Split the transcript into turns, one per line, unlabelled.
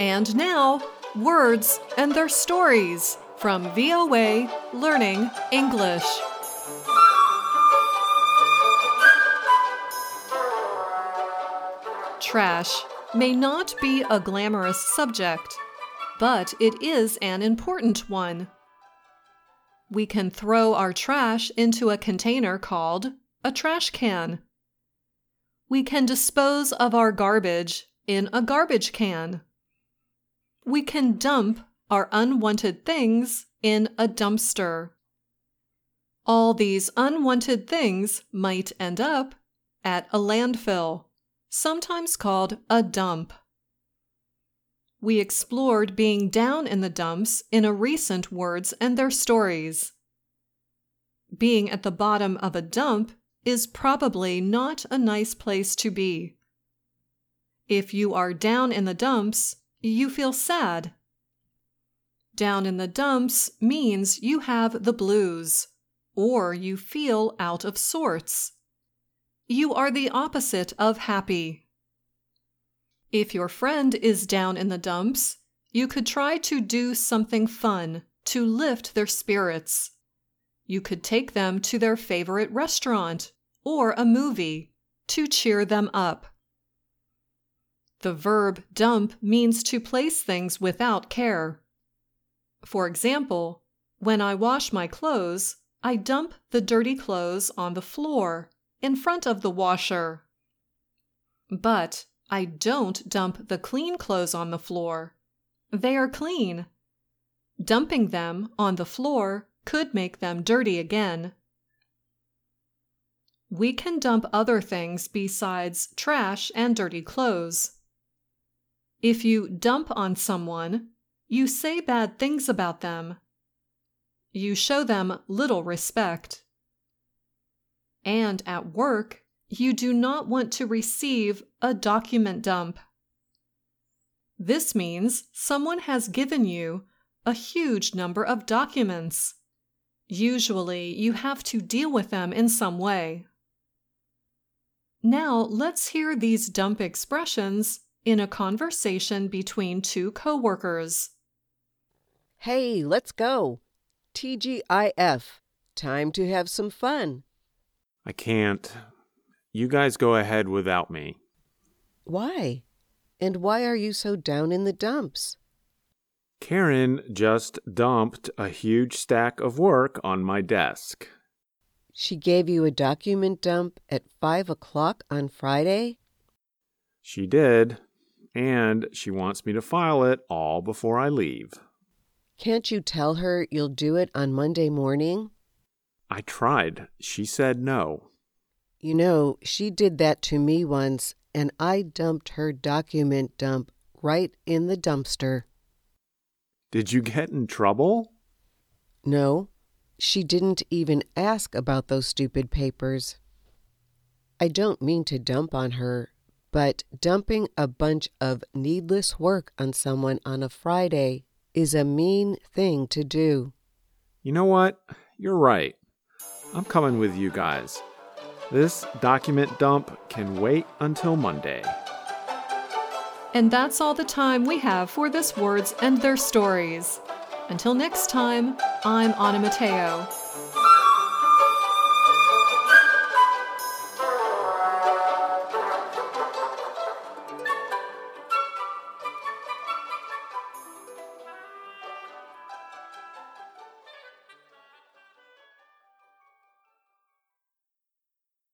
And now, words and their stories from VOA Learning English. Trash may not be a glamorous subject, but it is an important one. We can throw our trash into a container called a trash can. We can dispose of our garbage in a garbage can. We can dump our unwanted things in a dumpster. All these unwanted things might end up at a landfill, sometimes called a dump. We explored being down in the dumps in a recent Words and Their Stories. Being at the bottom of a dump is probably not a nice place to be. If you are down in the dumps, you feel sad. Down in the dumps means you have the blues, or you feel out of sorts. You are the opposite of happy. If your friend is down in the dumps, you could try to do something fun to lift their spirits. You could take them to their favorite restaurant or a movie to cheer them up. The verb dump means to place things without care. For example, when I wash my clothes, I dump the dirty clothes on the floor in front of the washer. But I don't dump the clean clothes on the floor. They are clean. Dumping them on the floor could make them dirty again. We can dump other things besides trash and dirty clothes. If you dump on someone, you say bad things about them. You show them little respect. And at work, you do not want to receive a document dump. This means someone has given you a huge number of documents. Usually, you have to deal with them in some way. Now, let's hear these dump expressions in a conversation between two coworkers.
Hey, let's go. TGIF. Time to have some fun.
I can't. You guys go ahead without me.
Why? And why are you so down in the dumps?
Karen just dumped a huge stack of work on my desk.
She gave you a document dump at five o'clock on Friday?
She did, and she wants me to file it all before I leave.
Can't you tell her you'll do it on Monday morning?
I tried. She said no.
You know, she did that to me once, and I dumped her document dump right in the dumpster.
Did you get in trouble?
No, she didn't even ask about those stupid papers. I don't mean to dump on her, but dumping a bunch of needless work on someone on a Friday is a mean thing to do.
You know what? You're right. I'm coming with you guys. This document dump can wait until Monday.
And that's all the time we have for this Words and Their Stories. Until next time, I'm Anna Matteo.